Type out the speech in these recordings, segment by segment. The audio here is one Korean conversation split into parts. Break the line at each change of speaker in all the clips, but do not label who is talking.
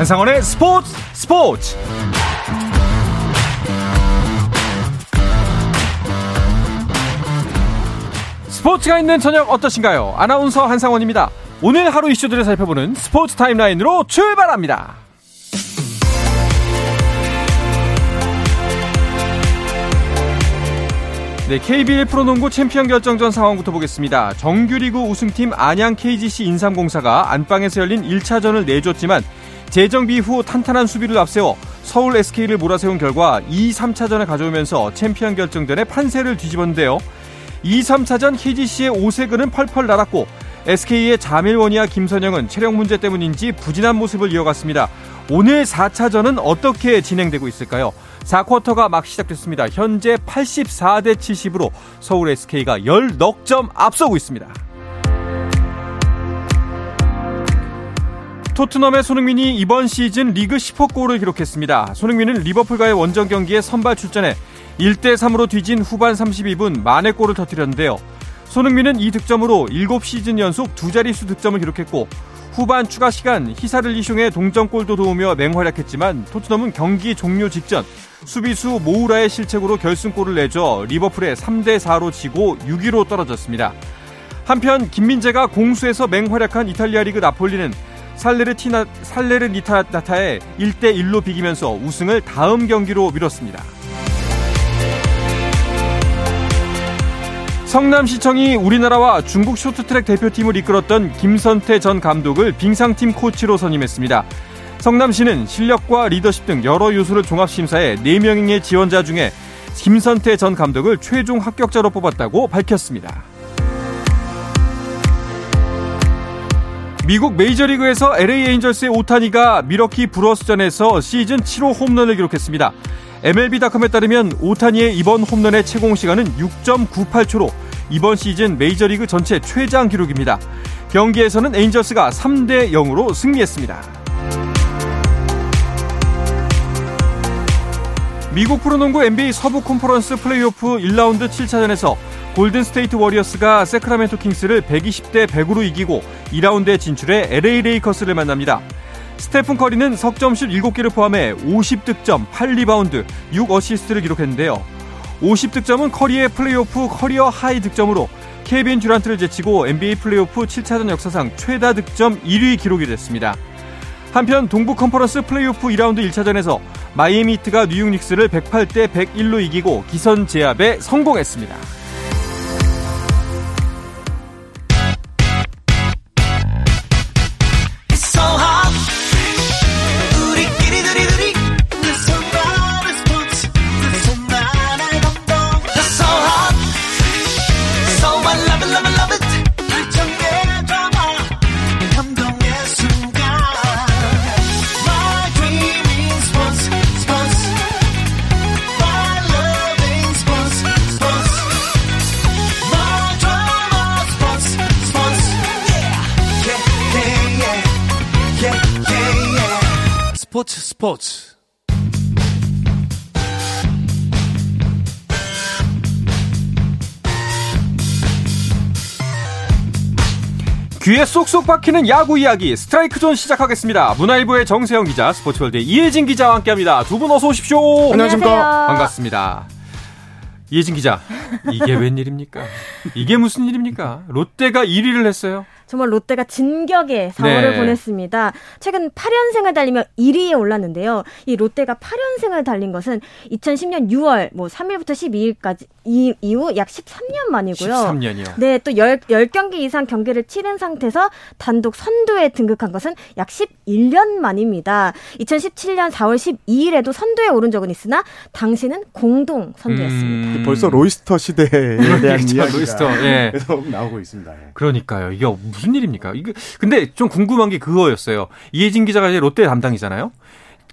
한상원의 스포츠 스포츠 스포츠가 있는 저녁 어떠신가요? 아나운서 한상원입니다. 오늘 하루 이슈들을 살펴보는 스포츠 타임라인으로 출발합니다. 네, KBL 프로농구 챔피언 결정전 상황부터 보겠습니다. 정규리그 우승팀 안양 KGC 인삼공사가 안방에서 열린 1차전을 내줬지만 재정비 후 탄탄한 수비를 앞세워 서울 SK를 몰아세운 결과 2, 3차전을 가져오면서 챔피언 결정전의 판세를 뒤집었는데요. 2, 3차전 KGC의 오세근은 펄펄 날았고 SK의 자밀원이와 김선영은 체력 문제 때문인지 부진한 모습을 이어갔습니다. 오늘 4차전은 어떻게 진행되고 있을까요? 4쿼터가 막 시작됐습니다. 현재 84대 70으로 서울 SK가 10넉점 앞서고 있습니다. 토트넘의 손흥민이 이번 시즌 리그 10호 골을 기록했습니다. 손흥민은 리버풀과의 원정 경기에 선발 출전해 1대 3으로 뒤진 후반 32분 만회 골을 터뜨렸는데요. 손흥민은 이 득점으로 7시즌 연속 두 자릿수 득점을 기록했고 후반 추가 시간 히사를 이숑의 동점골도 도우며 맹활약했지만 토트넘은 경기 종료 직전 수비수 모우라의 실책으로 결승골을 내줘 리버풀에 3대 4로 지고 6위로 떨어졌습니다. 한편 김민재가 공수에서 맹활약한 이탈리아 리그 나폴리는 살레르 티나, 살레르 니타나타에 1대1로 비기면서 우승을 다음 경기로 미뤘습니다. 성남시청이 우리나라와 중국 쇼트트랙 대표팀을 이끌었던 김선태 전 감독을 빙상팀 코치로 선임했습니다. 성남시는 실력과 리더십 등 여러 요소를 종합심사해 4명의 지원자 중에 김선태 전 감독을 최종 합격자로 뽑았다고 밝혔습니다. 미국 메이저리그에서 LA 에인절스의 오타니가 미러키 브러스전에서 시즌 7호 홈런을 기록했습니다. MLB.com에 따르면 오타니의 이번 홈런의 채공 시간은 6.98초로 이번 시즌 메이저리그 전체 최장 기록입니다. 경기에서는 에인절스가 3대 0으로 승리했습니다. 미국 프로농구 NBA 서부 컨퍼런스 플레이오프 1라운드 7차전에서 골든 스테이트 워리어스가 세크라멘토 킹스를 120대 100으로 이기고 2라운드에 진출해 LA 레이커스를 만납니다. 스테픈 커리는 석점슛 7개를 포함해 50득점, 8리바운드, 6어시스트를 기록했는데요. 50득점은 커리의 플레이오프 career high 득점으로 케빈 듀란트를 제치고 NBA 플레이오프 7차전 역사상 최다 득점 1위 기록이 됐습니다. 한편 동부 컨퍼런스 플레이오프 2라운드 1차전에서 마이애미 히트가 뉴욕 닉스를 108대 101로 이기고 기선 제압에 성공했습니다.
스포츠 스포츠
귀에 쏙쏙 박히는 야구 이야기 스트라이크 존 시작하겠습니다. 문화일보의 정세영 기자, 스포츠월드의 이혜진 기자와 함께합니다. 두 분 어서 오십시오.
안녕하십니까.
반갑습니다. 이혜진 기자, 이게 웬일입니까? 이게 무슨 일입니까? 롯데가 1위를 했어요.
정말 롯데가 진격의 4월을 네. 보냈습니다. 최근 8연승을 달리며 1위에 올랐는데요. 이 롯데가 8연승을 달린 것은 2010년 6월 뭐 3일부터 12일까지 이, 이후 약 13년 만이고요.
13년이요.
네, 또 10, 10경기 이상 경기를 치른 상태에서 단독 선두에 등극한 것은 약 11년 만입니다. 2017년 4월 12일에도 선두에 오른 적은 있으나 당시는 공동 선두였습니다.
음... 벌써 로이스터 시대에 대한 그렇죠, 이야기가
로이스터, 예.
계속 나오고 있습니다. 예.
그러니까요. 이게 무슨 일입니까? 이게 근데 좀 궁금한 게 그거였어요. 이혜진 기자가 이제 롯데 담당이잖아요.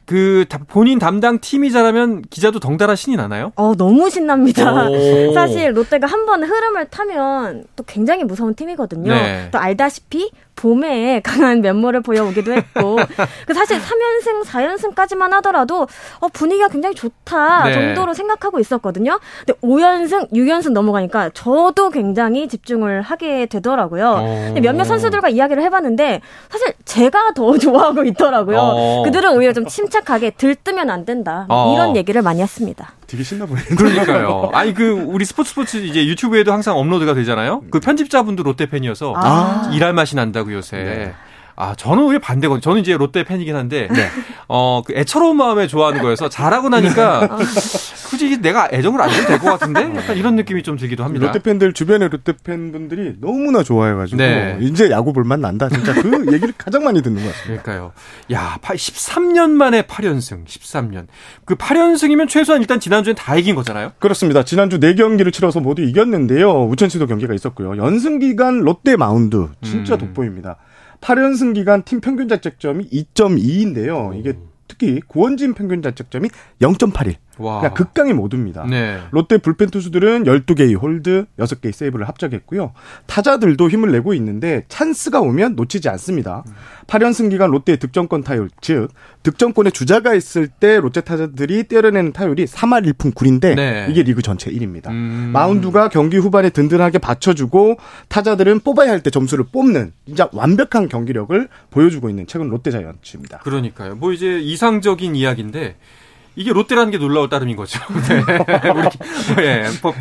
그 본인 담당 팀이 잘하면 기자도 덩달아 신이 나나요?
어 너무 신납니다. 사실 롯데가 한 번 흐름을 타면 또 굉장히 무서운 팀이거든요. 네. 또 알다시피 봄에 강한 면모를 보여오기도 했고 그 사실 3연승, 4연승까지만 하더라도 어, 분위기가 굉장히 좋다 네. 정도로 생각하고 있었거든요. 근데 5연승, 6연승 넘어가니까 저도 굉장히 집중을 하게 되더라고요. 몇몇 선수들과 이야기를 해봤는데 사실 제가 더 좋아하고 있더라고요. 어. 그들은 오히려 좀 침착하게 들뜨면 안 된다 어. 이런 얘기를 많이 했습니다.
되게 신나 보이네요.
그러니까요. 아니 그 우리 스포츠 스포츠 이제 유튜브에도 항상 업로드가 되잖아요. 그 편집자분도 롯데 팬이어서 아. 일할 맛이 난다고 요새. 네. 아, 저는 오히려 반대거든요. 저는 이제 롯데 팬이긴 한데, 네. 어, 그 애처로운 마음에 좋아하는 거여서 잘하고 나니까 굳이 내가 애정을 안 해도 될 것 같은데? 약간 이런 느낌이 좀 들기도 합니다.
롯데 팬들, 주변에 롯데 팬분들이 너무나 좋아해가지고, 네. 이제 야구 볼만 난다. 진짜 그 얘기를 가장 많이 듣는 것 같아요.
그러니까요. 야, 13년 만에 8연승, 13년. 그 8연승이면 최소한 일단 지난주엔 다 이긴 거잖아요?
그렇습니다. 지난주 4경기를 치러서 모두 이겼는데요. 우천시도 경기가 있었고요. 연승 기간 롯데 마운드, 진짜 음. 돋보입니다. 8연승 기간 팀 평균 자책점이 2.2인데요. 이게 특히 구원진 평균 자책점이 0.81. 와. 그냥 극강의 모드입니다. 네. 롯데 불펜 투수들은 12개의 홀드, 6개의 세이브를 합작했고요. 타자들도 힘을 내고 있는데 찬스가 오면 놓치지 않습니다. 음. 8연승 기간 롯데의 득점권 타율, 즉 득점권에 주자가 있을 때 롯데 타자들이 때려내는 타율이 3할 1푼 9인데 네. 이게 리그 전체 1위입니다. 음. 마운드가 경기 후반에 든든하게 받쳐주고 타자들은 뽑아야 할 때 점수를 뽑는 진짜 완벽한 경기력을 보여주고 있는 최근 롯데 자이언츠입니다.
그러니까요. 뭐 이제 이상적인 이야기인데 이게 롯데라는 게 놀라울 따름인 거죠. 네. 우리, 예, 뭐,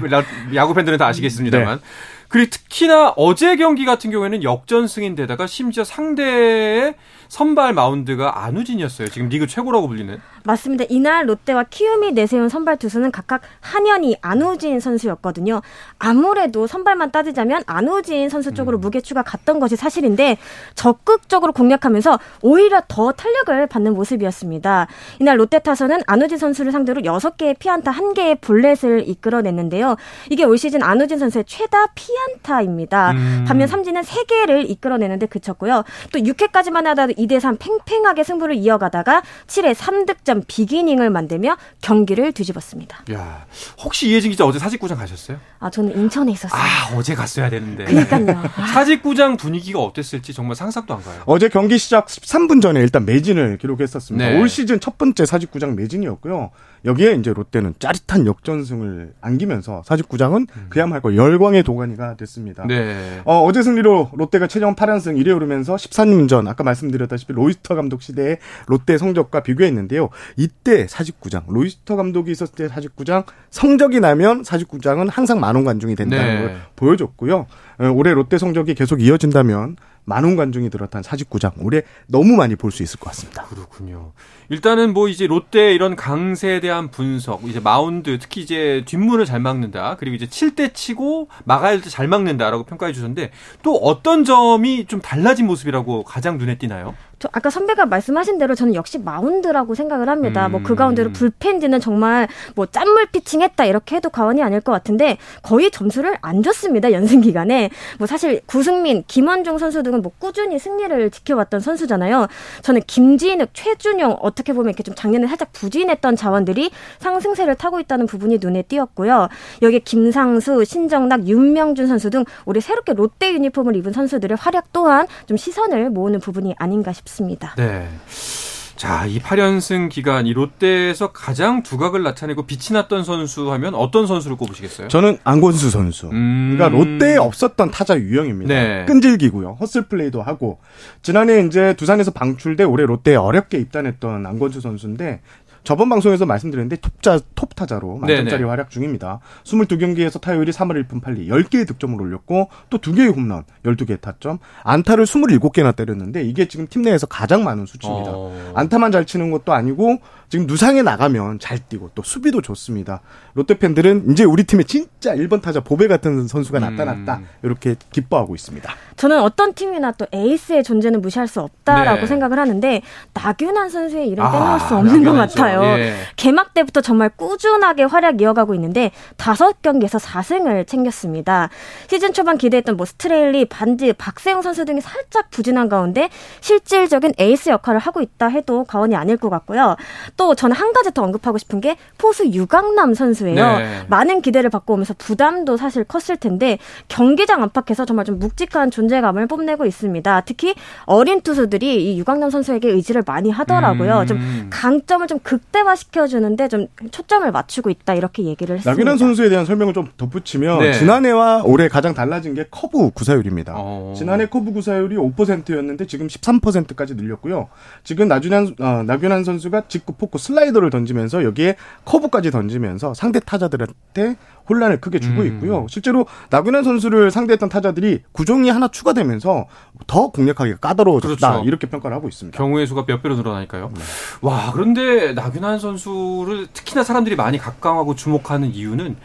야구 팬들은 다 아시겠습니다만. 네. 그리고 특히나 어제 경기 같은 경우에는 역전승인데다가 심지어 상대의 선발 마운드가 안우진이었어요. 지금 리그 최고라고 불리는.
맞습니다. 이날 롯데와 키움이 내세운 선발 투수는 각각 한현희, 안우진 선수였거든요. 아무래도 선발만 따지자면 안우진 선수 쪽으로 음. 무게추가 갔던 것이 사실인데 적극적으로 공략하면서 오히려 더 탄력을 받는 모습이었습니다. 이날 롯데 타선은 안우진 선수를 상대로 6개의 피안타, 1개의 볼넷을 이끌어냈는데요. 이게 올 시즌 안우진 선수의 최다 피안타입니다. 음. 반면 삼진은 3개를 이끌어내는데 그쳤고요. 또 6회까지만 하다도 2대 3 팽팽하게 승부를 이어가다가 7회 3득점 비기닝을 만들며 경기를 뒤집었습니다.
야, 혹시 이혜진 기자 어제 사직구장 가셨어요?
아, 저는 인천에 있었어요.
아, 어제 갔어야 되는데.
그니까요. 아.
사직구장 분위기가 어땠을지 정말 상상도 안 가요.
어제 경기 시작 13분 전에 일단 매진을 기록했었습니다. 네. 올 시즌 첫 번째 사직구장 매진이었고요. 여기에 이제 롯데는 짜릿한 역전승을 안기면서 사직구장은 음. 그야말로 열광의 도가니가 됐습니다. 네. 어, 어제 승리로 롯데가 최종 8연승 1위 오르면서 14년 전 아까 말씀드렸다시피 로이스터 감독 시대의 롯데 성적과 비교했는데요. 이때 사직구장 로이스터 감독이 있었을 때 사직구장 성적이 나면 사직구장은 항상 만원 관중이 된다는 네. 걸 보여줬고요. 어, 올해 롯데 성적이 계속 이어진다면 만원 관중이 들었던 사직구장 올해 너무 많이 볼 수 있을 것 같습니다.
그렇군요. 일단은 뭐 이제 롯데 이런 강세에 대한 분석, 이제 마운드 특히 이제 뒷문을 잘 막는다. 그리고 이제 칠 때 치고 막아야 할 때 잘 막는다라고 평가해 주셨는데 또 어떤 점이 좀 달라진 모습이라고 가장 눈에 띄나요?
저 아까 선배가 말씀하신 대로 저는 역시 마운드라고 생각을 합니다. 음. 뭐그 가운데로 불펜지는 정말 뭐 짠물 피칭했다 이렇게 해도 과언이 아닐 것 같은데 거의 점수를 안 줬습니다 연승 기간에 뭐 사실 구승민, 김원중 선수 등은 뭐 꾸준히 승리를 지켜왔던 선수잖아요. 저는 김진욱, 최준용 어떻게 보면 이렇게 좀 작년에 살짝 부진했던 자원들이 상승세를 타고 있다는 부분이 눈에 띄었고요. 여기에 김상수, 신정락, 윤명준 선수 등 올해 새롭게 롯데 유니폼을 입은 선수들의 활약 또한 좀 시선을 모으는 부분이 아닌가 싶습니다. 싶습니다.
네. 자, 이 8연승 기간 이 롯데에서 가장 두각을 나타내고 빛이 났던 선수 하면 어떤 선수를 꼽으시겠어요?
저는 안권수 선수. 음... 그러니까 롯데에 없었던 타자 유형입니다. 네. 끈질기고요. 허슬 플레이도 하고 지난해 이제 두산에서 방출돼 올해 롯데에 어렵게 입단했던 안권수 선수인데 저번 방송에서 말씀드렸는데 톱자 톱타자로 만점짜리 활약 중입니다. 22경기에서 타율이 3할 1푼 8리 10개의 득점을 올렸고 또 2개의 홈런, 12개의 타점, 안타를 27개나 때렸는데 이게 지금 팀 내에서 가장 많은 수치입니다. 어... 안타만 잘 치는 것도 아니고 지금 누상에 나가면 잘 뛰고 또 수비도 좋습니다. 롯데 팬들은 이제 우리 팀에 진짜 1번 타자 보배 같은 선수가 나타났다. 음. 이렇게 기뻐하고 있습니다.
저는 어떤 팀이나 또 에이스의 존재는 무시할 수 없다라고 네. 생각을 하는데 나균환 선수의 이름 빼놓을 아, 수 없는 것 같아요. 예. 개막 때부터 정말 꾸준하게 활약 이어가고 있는데 다섯 경기에서 4승을 챙겼습니다. 시즌 초반 기대했던 뭐 스트레일리, 반지, 박세웅 선수 등이 살짝 부진한 가운데 실질적인 에이스 역할을 하고 있다 해도 과언이 아닐 것 같고요. 또 저는 한 가지 더 언급하고 싶은 게 포수 유강남 선수예요. 네. 많은 기대를 받고 오면서 부담도 사실 컸을 텐데 경기장 안팎에서 정말 좀 묵직한 존재감을 뽐내고 있습니다. 특히 어린 투수들이 이 유강남 선수에게 의지를 많이 하더라고요. 음. 좀 강점을 좀 극대화 시켜 주는데 좀 초점을 맞추고 있다 이렇게 얘기를 했습니다.
나균안 선수에 대한 설명을 좀 덧붙이면 네. 지난해와 올해 가장 달라진 게 커브 구사율입니다. 어. 지난해 커브 구사율이 5%였는데 지금 13%까지 늘렸고요. 지금 나균환 어, 나균환 선수가 직구 포크 슬라이더를 던지면서 여기에 커브까지 던지면서 상대 타자들한테 혼란을 크게 주고 음. 있고요. 실제로 나균환 선수를 상대했던 타자들이 구종이 하나 추가되면서 더 공략하기가 까다로워졌다 그렇죠. 이렇게 평가를 하고 있습니다.
경우의 수가 몇 배로 늘어나니까요. 네. 와 그런데 나균환 선수를 특히나 사람들이 많이 각광하고 주목하는 이유는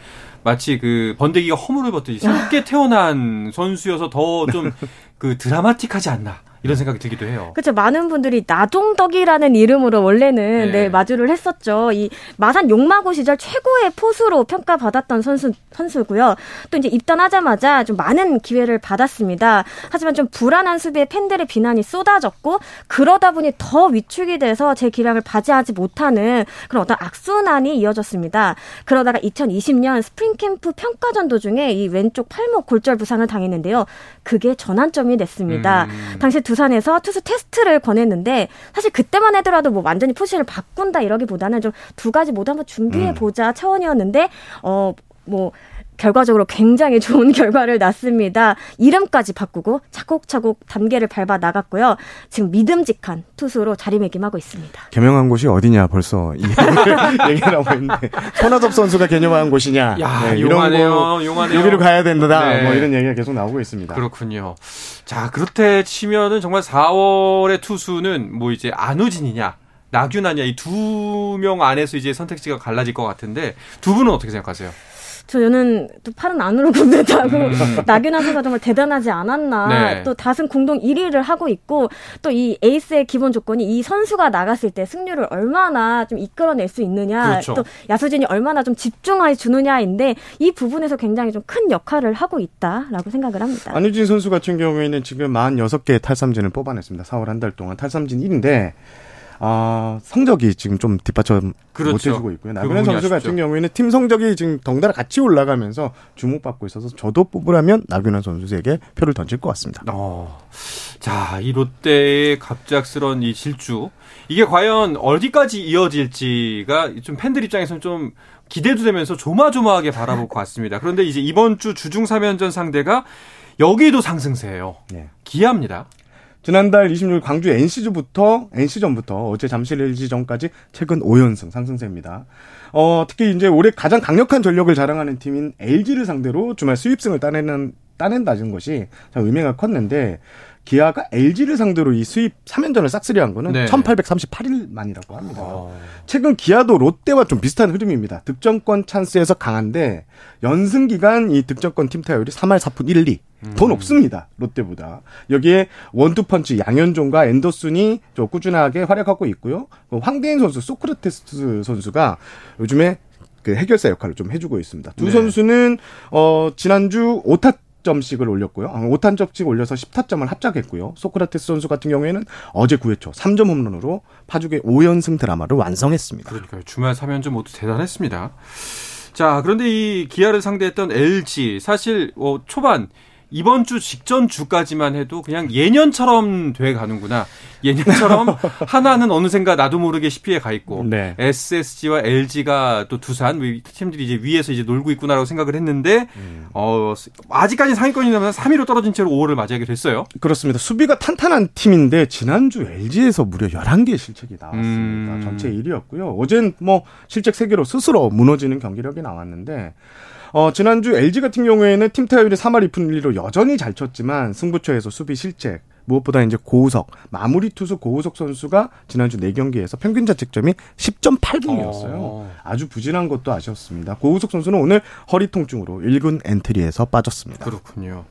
마치 그 번데기가 허물을 벗듯이 새롭게 태어난 선수여서 더 좀 그 드라마틱하지 않나. 이런 생각이 들기도 해요.
그렇죠. 많은 분들이 나종덕이라는 이름으로 원래는 네. 네, 마주를 했었죠. 이 마산 용마고 시절 최고의 포수로 평가받았던 선수 선수고요. 또 이제 입단하자마자 좀 많은 기회를 받았습니다. 하지만 좀 불안한 수비에 팬들의 비난이 쏟아졌고 그러다 보니 더 위축이 돼서 제 기량을 발휘하지 못하는 그런 어떤 악순환이 이어졌습니다. 그러다가 2020년 스프링 캠프 평가전 도중에 이 왼쪽 팔목 골절 부상을 당했는데요. 그게 전환점이 됐습니다. 음. 당시 두 산에서 투수 테스트를 권했는데 사실 그때만 해더라도 뭐 완전히 포지션을 바꾼다 이러기보다는 좀 두 가지 모두 한번 준비해 보자 음. 차원이었는데 어뭐 결과적으로 굉장히 좋은 결과를 났습니다. 이름까지 바꾸고 차곡차곡 단계를 밟아 나갔고요. 지금 믿음직한 투수로 자리매김하고 있습니다.
개명한 곳이 어디냐 벌써 얘기를 하고 있는데 손아섭 선수가 개념한 곳이냐
야, 네, 용하네요, 용하네요.
여기로 가야 된다 네. 뭐 이런 얘기가 계속 나오고 있습니다.
그렇군요. 자 그렇게 치면은 정말 4월의 투수는 뭐 이제 안우진이냐 나균아냐 이 두 명 안에서 이제 선택지가 갈라질 것 같은데 두 분은 어떻게 생각하세요?
저는 또 팔은 안으로 굽는다고 음. 나균아 선수가 정말 대단하지 않았나. 네. 또 다승 공동 1위를 하고 있고 또 이 에이스의 기본 조건이 이 선수가 나갔을 때 승률을 얼마나 좀 이끌어낼 수 있느냐. 그렇죠. 또 야수진이 얼마나 좀 집중하게 주느냐인데 이 부분에서 굉장히 좀 큰 역할을 하고 있다라고 생각을 합니다.
안유진 선수 같은 경우에는 지금 46개의 탈삼진을 뽑아냈습니다. 4월 한 달 동안 탈삼진 1인데 아, 성적이 지금 좀 뒷받침 그렇죠. 못해주고 있고요. 나균현 선수 같은 경우에는 팀 성적이 지금 덩달아 같이 올라가면서 주목받고 있어서 저도 뽑으라면 나균현 선수에게 표를 던질 것 같습니다. 어.
자, 이 롯데의 갑작스런 이 질주 이게 과연 어디까지 이어질지가 좀 팬들 입장에서는 좀 기대도 되면서 조마조마하게 바라볼 것 같습니다. 그런데 이제 이번 주 주중 3연전 상대가 여기도 상승세예요. 네. 기아입니다.
지난달 26일 광주 NC주부터 NC전부터 어제 잠실 LG전까지 최근 5연승 상승세입니다. 어, 특히 이제 올해 가장 강력한 전력을 자랑하는 팀인 LG를 상대로 주말 수입승을 따내는 따낸다는 것이 참 의미가 컸는데 기아가 LG를 상대로 이 수입 3연전을 싹쓸이한 거는 네. 1838일 만이라고 합니다. 어. 최근 기아도 롯데와 좀 비슷한 흐름입니다. 득점권 찬스에서 강한데 연승 기간 이 득점권 팀 타율이 3할 4푼 1, 2. 음. 더 높습니다. 롯데보다. 여기에 원투펀치 양현종과 앤더슨이 좀 꾸준하게 활약하고 있고요. 그 황대인 선수, 소크라테스 선수가 요즘에 그 해결사 역할을 좀 해주고 있습니다. 두 네. 선수는 어 지난주 5타 점씩을 올렸고요. 5탄점씩 아, 올려서 10타점을 합작했고요. 소크라테스 선수 같은 경우에는 어제 9회초 3점 홈런으로 파죽의 5연승 드라마를 완성했습니다.
그러니까요. 주말 3연전 모두 대단했습니다. 자, 그런데 이 기아를 상대했던 LG 사실 어, 초반 이번 주 직전 주까지만 해도 그냥 예년처럼 돼 가는구나. 예년처럼 하나는 어느샌가 나도 모르게 10위에 가 있고 네. SSG와 LG가 또 두산 뭐 팀들이 이제 위에서 이제 놀고 있구나라고 생각을 했는데 음. 어 아직까지 상위권이라면 3위로 떨어진 채로 5월을 맞이하게 됐어요.
그렇습니다. 수비가 탄탄한 팀인데 지난주 LG에서 무려 11개의 실책이 나왔습니다. 음. 전체 1위였고요. 어젠 뭐 실책 3개로 스스로 무너지는 경기력이 나왔는데 어, 지난주 LG 같은 경우에는 팀 타율이 3할 2푼 1리로 여전히 잘 쳤지만 승부처에서 수비 실책, 무엇보다 이제 고우석 마무리 투수 고우석 선수가 지난주 4경기에서 평균 자책점이 10.8분이었어요. 어. 아주 부진한 것도 아쉬웠습니다. 고우석 선수는 오늘 허리 통증으로 1군 엔트리에서 빠졌습니다.
그렇군요.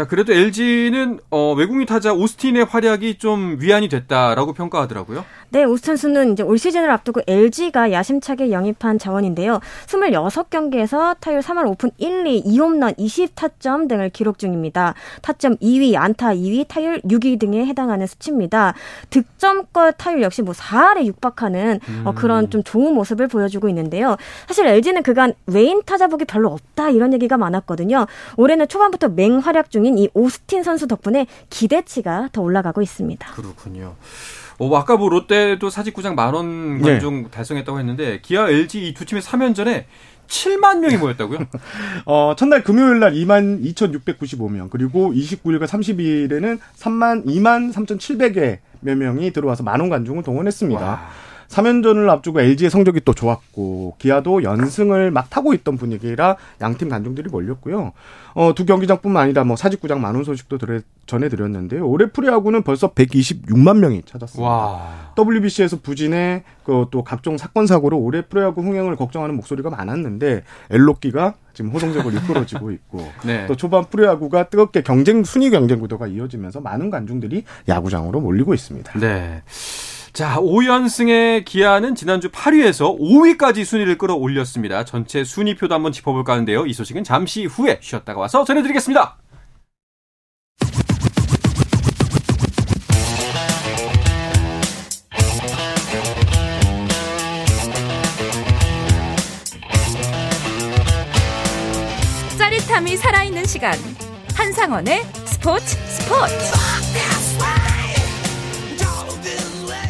자, 그래도 LG는 어, 외국인 타자 오스틴의 활약이 좀 위안이 됐다라고 평가하더라고요.
네, 오스틴 선수는 이제 올 시즌을 앞두고 LG가 야심차게 영입한 자원인데요. 26경기에서 타율 3할 5푼 1리, 2홈런 20타점 등을 기록 중입니다. 타점 2위, 안타 2위, 타율 6위 등에 해당하는 수치입니다. 득점권 타율 역시 뭐 4할에 육박하는 음. 어, 그런 좀 좋은 모습을 보여주고 있는데요. 사실 LG는 그간 외인 타자복이 별로 없다 이런 얘기가 많았거든요. 올해는 초반부터 맹활약 중인 이 오스틴 선수 덕분에 기대치가 더 올라가고 있습니다.
그렇군요. 어, 아까 뭐 롯데도 사직구장 만원 관중 네. 달성했다고 했는데 기아 LG 이 두 팀의 3연전에 7만 명이 모였다고요?
어, 첫날 금요일 날 2만 2,695명, 그리고 29일과 30일에는 3만 2만 3,700여 몇 명이 들어와서 만원 관중을 동원했습니다. 와. 3연전을 앞두고 LG의 성적이 또 좋았고 기아도 연승을 막 타고 있던 분위기라 양팀 관중들이 몰렸고요. 어, 두 경기장뿐만 아니라 뭐 사직구장 만원 소식도 드려, 전해드렸는데요. 올해 프리야구는 벌써 126만 명이 찾았습니다. 와. WBC에서 부진에 그또 각종 사건 사고로 올해 프리야구 흥행을 걱정하는 목소리가 많았는데 엘로끼가 지금 호동적으로 이끌어지고 있고 네. 또 초반 프리야구가 뜨겁게 경쟁 순위 경쟁 구도가 이어지면서 많은 관중들이 야구장으로 몰리고 있습니다.
네. 자, 5연승의 기아는 지난주 8위에서 5위까지 순위를 끌어올렸습니다. 전체 순위표도 한번 짚어볼까 하는데요. 이 소식은 잠시 후에 쉬었다가 와서 전해드리겠습니다.
짜릿함이 살아있는 시간. 한상원의 스포츠 스포츠.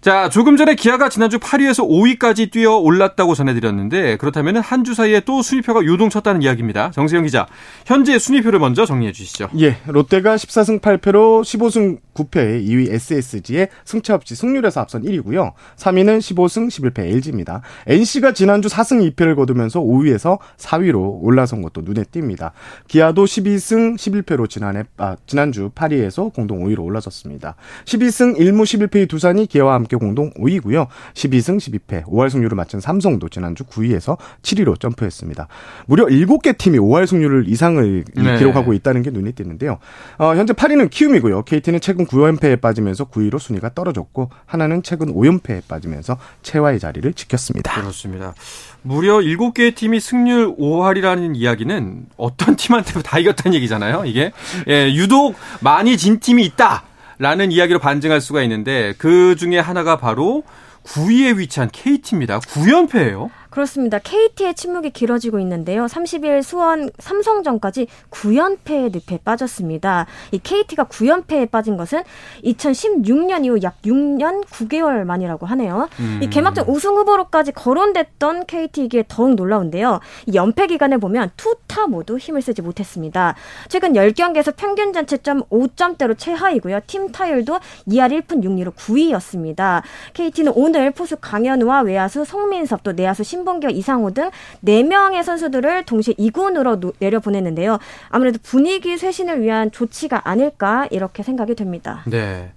자, 조금 전에 기아가 지난주 8위에서 5위까지 뛰어 올랐다고 전해드렸는데 그렇다면 한 주 사이에 또 순위표가 요동쳤다는 이야기입니다. 정세영 기자, 현재 순위표를 먼저 정리해 주시죠.
예, 롯데가 14승 8패로 15승 9패 2위 SSG에 승차 없이 승률에서 앞선 1위고요. 3위는 15승 11패 LG입니다. NC가 지난주 4승 2패를 거두면서 5위에서 4위로 올라선 것도 눈에 띕니다. 기아도 12승 11패로 지난해 아, 지난주 8위에서 공동 5위로 올라섰습니다. 12승 1무 11패의 두산이 기아와 함께 공동 5위고요. 12승 12패 5할 승률을 맞춘 삼성도 지난주 9위에서 7위로 점프했습니다. 무려 7개 팀이 5할 승률을 이상을 네. 기록하고 있다는 게 눈에 띄는데요. 어, 현재 8위는 키움이고요. KT는 최근 9연패에 빠지면서 9위로 순위가 떨어졌고 하나는 최근 5연패에 빠지면서 최하의 자리를 지켰습니다.
그렇습니다. 무려 7개의 팀이 승률 5할이라는 이야기는 어떤 팀한테도 다 이겼다는 얘기잖아요. 이게 예, 유독 많이 진 팀이 있다 라는 이야기로 반증할 수가 있는데 그 중에 하나가 바로 9위에 위치한 KT입니다. 9연패예요.
그렇습니다. KT의 침묵이 길어지고 있는데요. 30일 수원 삼성전까지 9연패의 늪에 빠졌습니다. 이 KT가 9연패에 빠진 것은 2016년 이후 약 6년 9개월 만이라고 하네요. 음. 이 개막전 우승 후보로까지 거론됐던 KT이기에 더욱 놀라운데요. 이 연패 기간에 보면 투타 모두 힘을 쓰지 못했습니다. 최근 10경기에서 평균 전체점 5점대로 최하이고요. 팀 타율도 2할 1푼 6리로 9위였습니다. KT는 오늘 포수 강현우와 외야수 송민섭 또 내야수 신 신봉규, 이상호 등 4명의 선수들을 동시에 2군으로 내려보냈는데요. 아무래도 분위기 쇄신을 위한 조치가 아닐까 이렇게 생각이 됩니다.
네.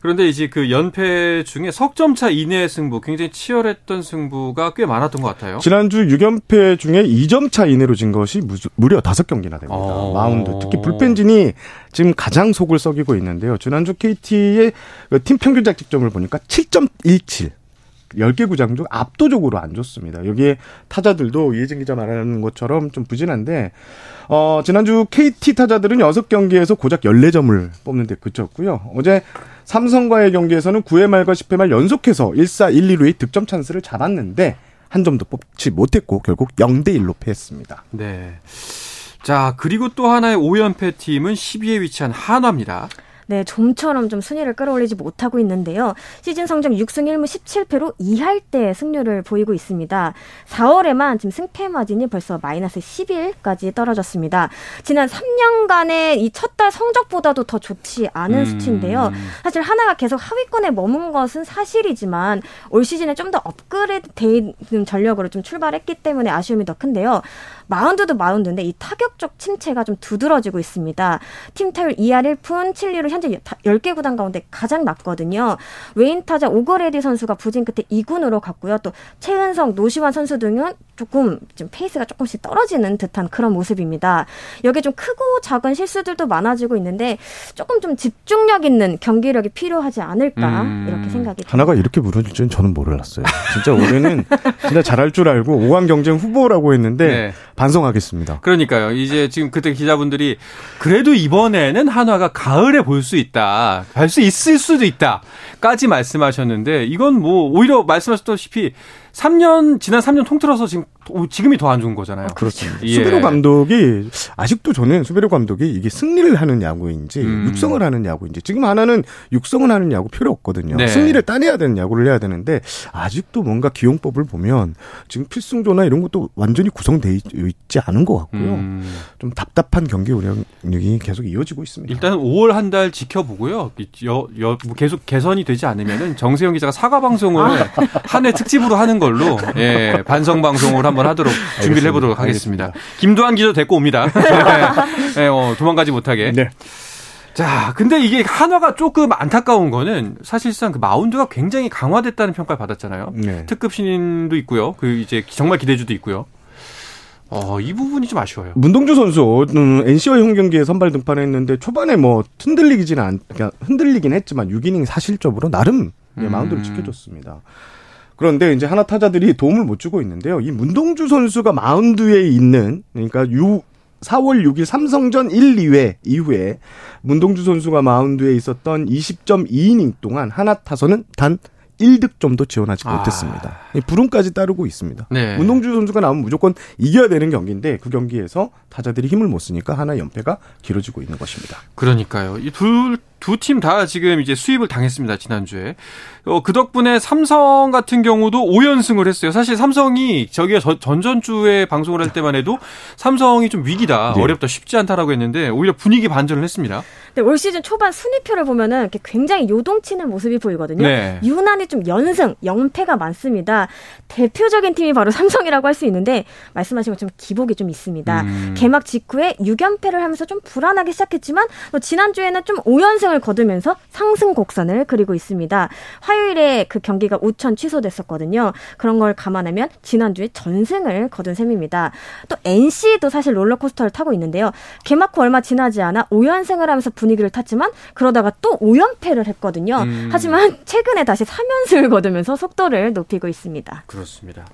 그런데 이제 그 연패 중에 석점차 이내의 승부, 굉장히 치열했던 승부가 꽤 많았던 것 같아요.
지난주 6연패 중에 2점 차 이내로 진 것이 무려 5경기나 됩니다. 어. 마운드. 특히 불펜진이 지금 가장 속을 썩이고 있는데요. 지난주 KT의 그팀 평균 자책점을 보니까 7.17. 10개 구장 중 압도적으로 안 좋습니다. 여기에 타자들도 이혜진 기자 말하는 것처럼 좀 부진한데 어, 지난주 KT 타자들은 6경기에서 고작 14점을 뽑는 데 그쳤고요. 어제 삼성과의 경기에서는 9회 말과 10회 말 연속해서 1사 1, 2루의 득점 찬스를 잡았는데 한 점도 뽑지 못했고 결국 0대 1로 패했습니다.
네. 자, 그리고 또 하나의 5연패 팀은 12위에 위치한 한화입니다.
네, 좀처럼 좀 순위를 끌어올리지 못하고 있는데요. 시즌 성적 6승 1무 17패로 2할 때 승률을 보이고 있습니다. 4월에만 지금 승패 마진이 벌써 마이너스 11까지 떨어졌습니다. 지난 3년간의 이 첫 달 성적보다도 더 좋지 않은 음. 수치인데요. 사실 하나가 계속 하위권에 머문 것은 사실이지만 올 시즌에 좀 더 업그레이드 돼 있는 전력으로 좀 출발했기 때문에 아쉬움이 더 큰데요. 마운드도 마운드인데 이 타격적 침체가 좀 두드러지고 있습니다. 팀 타율 2할 1푼 7리로 현재 10개 구단 가운데 가장 낮거든요. 외인 타자 오그레디 선수가 부진 끝에 2군으로 갔고요. 또 채은성, 노시환 선수 등은 조금 좀 페이스가 조금씩 떨어지는 듯한 그런 모습입니다. 여기에 좀 크고 작은 실수들도 많아지고 있는데 조금 좀 집중력 있는 경기력이 필요하지 않을까 음. 이렇게 생각이 듭니다.
한화가 이렇게 무너질 줄은 저는 몰랐어요. 진짜 올해는 진짜 잘할 줄 알고 5강 경쟁 후보라고 했는데 네. 반성하겠습니다.
그러니까요. 이제 지금 그때 기자분들이 그래도 이번에는 한화가 가을에 볼 수 있다. 갈 수 있을 수도 있다.까지 말씀하셨는데 이건 뭐 오히려 말씀하셨다시피 3년 지난 3년 통틀어서 지금 지금이 더 안 좋은 거잖아요. 아,
그렇습니다. 예. 수비로 감독이 아직도 저는 수비로 감독이 이게 승리를 하는 야구인지 음. 육성을 하는 야구인지 지금 하나는 육성을 하는 야구 필요 없거든요. 네. 승리를 따내야 되는 야구를 해야 되는데 아직도 뭔가 기용법을 보면 지금 필승조나 이런 것도 완전히 구성돼 있지 않은 것 같고요. 음. 좀 답답한 경기 운영이 계속 이어지고 있습니다.
일단 5월 한 달 지켜보고요. 여, 여, 뭐 계속 개선이 되지 않으면은 정세영 기자가 사과 방송을 아. 한해 특집으로 하는 걸로 예, 반성 방송을 한번 하도록 준비를 해보도록 하겠습니다. 알겠습니다. 김도환 기자 데리고 옵니다. 예, 어, 도망가지 못하게. 네. 자, 근데 이게 한화가 조금 안타까운 거는 사실상 그 마운드가 굉장히 강화됐다는 평가를 받았잖아요. 네. 특급 신인도 있고요. 그 이제 정말 기대주도 있고요. 어, 이 부분이 좀 아쉬워요.
문동주 선수 음, NC와 형 경기에 선발 등판했는데 초반에 뭐 흔들리기지는 않, 그러니까 흔들리긴 했지만 6이닝 사실적으로 나름 음. 마운드를 지켜줬습니다. 그런데 이제 하나 타자들이 도움을 못 주고 있는데요. 이 문동주 선수가 마운드에 있는 그러니까 6 4월 6일 삼성전 1, 2회 이후에 문동주 선수가 마운드에 있었던 20.2이닝 동안 하나 타선은 단 1득점도 지원하지 아. 못했습니다. 불운까지 따르고 있습니다. 네. 문동주 선수가 나오면 무조건 이겨야 되는 경기인데 그 경기에서 타자들이 힘을 못 쓰니까 하나 연패가 길어지고 있는 것입니다.
그러니까요. 이둘 두 팀 다 지금 이제 수입을 당했습니다. 지난주에. 어, 그 덕분에 삼성 같은 경우도 5연승을 했어요. 사실 삼성이 저기 전전주에 방송을 할 때만 해도 삼성이 좀 위기다, 네. 어렵다, 쉽지 않다라고 했는데 오히려 분위기 반전을 했습니다.
네, 올 시즌 초반 순위표를 보면은 이렇게 굉장히 요동치는 모습이 보이거든요. 네. 유난히 좀 연승, 영패가 많습니다. 대표적인 팀이 바로 삼성이라고 할 수 있는데 말씀하신 것처럼 기복이 좀 있습니다. 음. 개막 직후에 6연패를 하면서 좀 불안하게 시작했지만 뭐 지난주에는 좀 5연승 3 승을 거두면서 상승 곡선을 그리고 있습니다. 화요일에 그 경기가 우천 취소됐었거든요. 그런 걸 감안하면 지난주에 전승을 거둔 셈입니다. 또 NC도 사실 롤러코스터를 타고 있는데요. 개막 후 얼마 지나지 않아 5연승을 하면서 분위기를 탔지만 그러다가 또 5연패를 했거든요. 음. 하지만 최근에 다시 3연승을 거두면서 속도를 높이고 있습니다.
그렇습니다.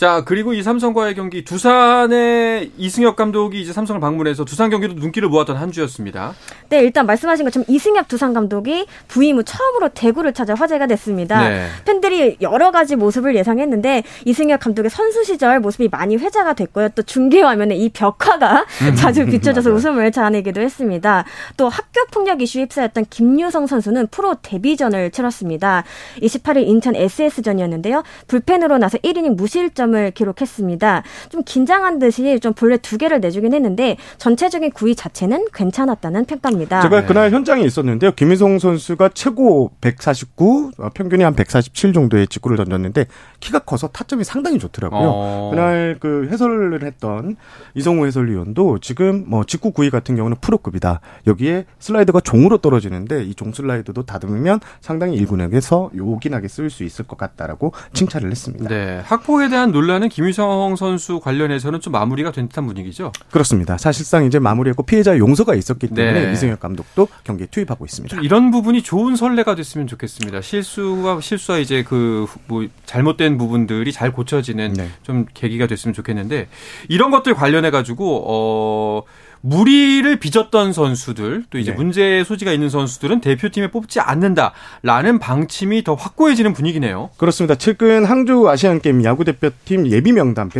자, 그리고 이 삼성과의 경기 두산의 이승엽 감독이 이제 삼성을 방문해서 두산 경기도 눈길을 모았던 한 주였습니다.
네, 일단 말씀하신 것처럼 이승 엽 두산 감독이 부임 후 처음으로 대구를 찾아 화제가 됐습니다. 네. 팬들이 여러 가지 모습을 예상했는데 이승엽 감독의 선수 시절 모습이 많이 회자가 됐고요. 또 중계 화면에 이 벽화가 음. 자주 비춰져서 웃음을 자아내기도 했습니다. 또 학교 폭력 이슈 휩싸였던 김유성 선수는 프로 데뷔전을 치렀습니다. 28일 인천 SS전이었는데요. 불펜으로 나서 1이닝 무실점 3점을 기록했습니다. 좀 긴장한 듯이 좀 본래 두 개를 내주긴 했는데 전체적인 구위 자체는 괜찮았다는 평가입니다.
제가 그날 현장에 있었 는데요. 김희성 선수가 최고 149, 어, 평균이 한 147 정도의 직구를 던졌는데 키가 커서 타점이 상당히 좋더라고요. 어. 그날 그 해설을 했던 이성우 해설위원도 지금 뭐 직구 구위 같은 경우는 프로급이다. 여기에 슬라이드가 종으로 떨어지는데 이 종 슬라이드도 다듬으면 상당히 일군에게서 요긴하게 쓸 수 있을 것 같다라고 칭찬을 했습니다.
네. 학폭에 대한 논란은 김유성 선수 관련해서는 좀 마무리가 된 듯한 분위기죠.
그렇습니다. 사실상 이제 마무리했고 피해자 용서가 있었기 때문에 네. 이승엽 감독도 경기에 투입하고 있습니다.
이런 부분이 좋은 선례가 됐으면 좋겠습니다. 실수와 실수와 이제 그 뭐 잘못된 부분들이 잘 고쳐지는 네. 좀 계기가 됐으면 좋겠는데 이런 것들 관련해 가지고 어 무리를 빚었던 선수들 또 이제 네. 문제 소지가 있는 선수들은 대표팀에 뽑지 않는다라는 방침이 더 확고해지는 분위기네요.
그렇습니다. 최근 항저우 아시안 게임 야구 대표팀 예비 명단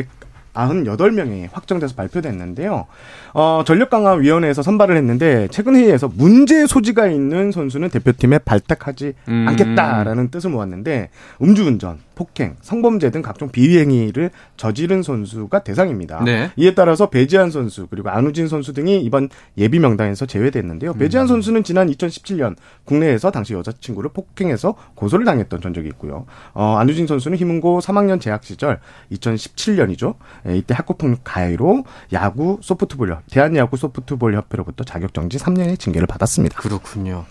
198명이 확정돼서 발표됐는데요. 어, 전력강화위원회에서 선발을 했는데 최근 회의에서 문제 소지가 있는 선수는 대표팀에 발탁하지 음. 않겠다라는 뜻을 모았는데 음주운전, 폭행, 성범죄 등 각종 비행위를 저지른 선수가 대상입니다.
네.
이에 따라서 배지한 선수 그리고 안우진 선수 등이 이번 예비 명단에서 제외됐는데요. 배지한
음.
선수는 지난 2017년 국내에서 당시 여자친구를 폭행해서 고소를 당했던 전적이 있고요. 어, 안우진 선수는 희문고 3학년 재학 시절 2017년이죠. 예, 이때 학교폭력 가해로 야구 소프트볼 대한야구 소프트볼 협회로부터 자격 정지 3년의 징계를 받았습니다.
그렇군요.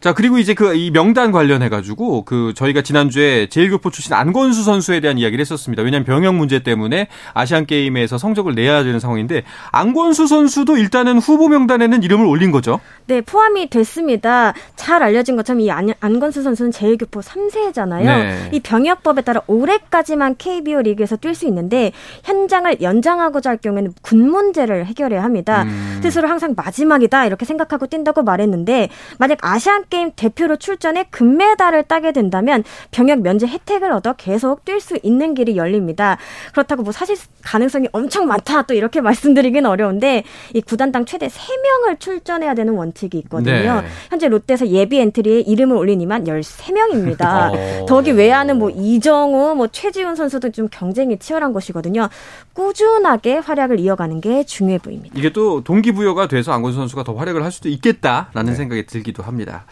자, 그리고 이제 그 이 명단 관련해 가지고 그 저희가 지난주에 제일교포 출신 안건수 선수에 대한 이야기를 했었습니다. 왜냐하면 병역 문제 때문에 아시안 게임에서 성적을 내야 되는 상황인데 안건수 선수도 일단은 후보 명단에는 이름을 올린 거죠.
네, 포함이 됐습니다. 잘 알려진 것처럼 이 안, 안건수 선수는 제일교포 3세잖아요.
네.
이 병역법에 따라 올해까지만 KBO 리그에서 뛸 수 있는데 현장을 연장하고자 할 경우에는 군 문제를 해결해야 합니다.
음.
스스로 항상 마지막이다 이렇게 생각하고 뛴다고 말했는데 만약 아시안 게임 대표로 출전해 금메달을 따게 된다면 병역 면제 혜택을 얻어 계속 뛸 수 있는 길이 열립니다. 그렇다고 뭐 사실 가능성이 엄청 많다 또 이렇게 말씀드리긴 어려운데 이 구단당 최대 3명을 출전해야 되는 원칙이 있거든요.
네.
현재 롯데에서 예비 엔트리에 이름을 올린 이만 13명입니다.
어.
더기 외야는 뭐 이정우, 뭐 최지훈 선수 도 좀 경쟁이 치열한 것이거든요. 꾸준하게 활약을 이어가는 게 중요해 보입니다.
이게 또 동기부여가 돼서 안건수 선수가 더 활약을 할 수도 있겠다라는
네.
생각이 들기도 합니다.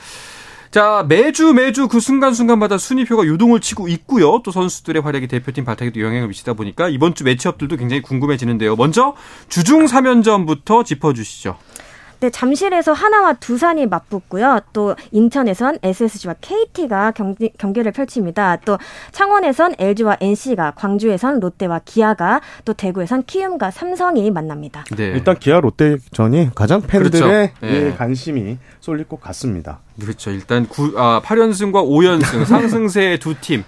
자, 매주 매주 그 순간순간마다 순위표가 요동을 치고 있고요. 또 선수들의 활약이 대표팀 발탁에도 영향을 미치다 보니까 이번 주 매치업들도 굉장히 궁금해지는데요. 먼저 주중 3연전부터 짚어주시죠.
네, 잠실에서 하나와 두산이 맞붙고요. 또 인천에선 SSG와 KT가 경기, 경기를 펼칩니다. 또 창원에선 LG와 NC가, 광주에선 롯데와 기아가, 또 대구에선 키움과 삼성이 만납니다.
네.
일단 기아 롯데전이 가장 팬들의
그렇죠.
예,
네.
관심이 쏠릴 것 같습니다.
그렇죠. 일단 구, 아, 8연승과 5연승 상승세 두 팀.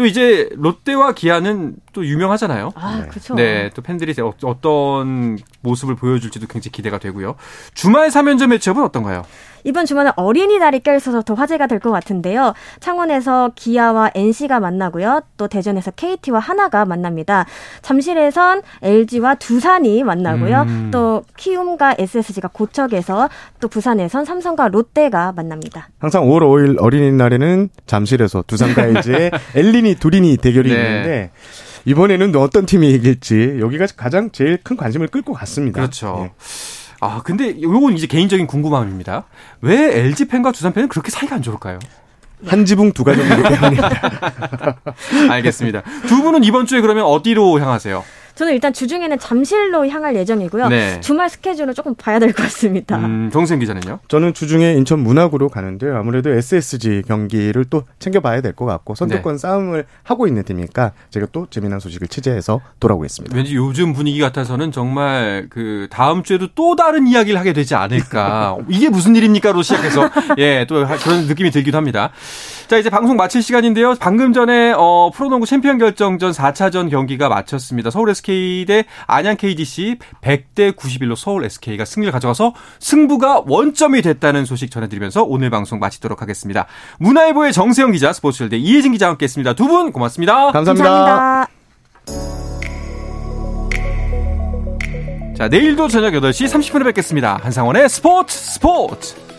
또 이제 롯데와 기아는 또 유명하잖아요.
아,
네.
그렇죠.
네, 또 팬들이 어- 어떤 모습을 보여줄지도 굉장히 기대가 되고요. 주말 3연전 매치업은 어떤가요?
이번 주말은 어린이날이 껴있어서 더 화제가 될 것 같은데요. 창원에서 기아와 NC가 만나고요. 또 대전에서 KT와 하나가 만납니다. 잠실에선 LG와 두산이 만나고요.
음.
또 키움과 SSG가 고척에서 또 부산에선 삼성과 롯데가 만납니다.
항상 5월 5일 어린이날에는 잠실에서 두산과 LG의 엘리니 두리니 대결이
네.
있는데 이번에는 어떤 팀이 이길지 여기가 가장 제일 큰 관심을 끌 것 같습니다.
그렇죠.
예.
아, 근데 요건 이제 개인적인 궁금함입니다. 왜 LG 팬과 두산 팬은 그렇게 사이가 안 좋을까요?
한 지붕 두 가정이기 때문에
알겠습니다. 두 분은 이번 주에 그러면 어디로 향하세요?
저는 일단 주중에는 잠실로 향할 예정이고요.
네.
주말 스케줄을 조금 봐야 될 것 같습니다.
음, 정생 기자는요?
저는 주중에 인천 문학으로 가는데요. 아무래도 SSG 경기를 또 챙겨봐야 될 것 같고 선두권
네.
싸움을 하고 있는 팀이니까 제가 또 재미난 소식을 취재해서 돌아오겠습니다.
왠지 요즘 분위기 같아서는 정말 그 다음 주에도 또 다른 이야기를 하게 되지 않을까. 이게 무슨 일입니까로 시작해서 예, 또 그런 느낌이 들기도 합니다. 자, 이제 방송 마칠 시간인데요. 방금 전에 어 프로농구 챔피언 결정전 4차전 경기가 마쳤습니다. 서울 SK 대 안양 KGC 100대 91로 서울 SK가 승리를 가져가서 승부가 원점이 됐다는 소식 전해드리면서 오늘 방송 마치도록 하겠습니다. 문화일보의 정세영 기자, 스포츠열대 이혜진 기자와 함께했습니다. 두 분 고맙습니다.
감사합니다.
감사합니다.
자, 내일도 저녁 8시 30분에 뵙겠습니다. 한상원의 스포츠 스포츠!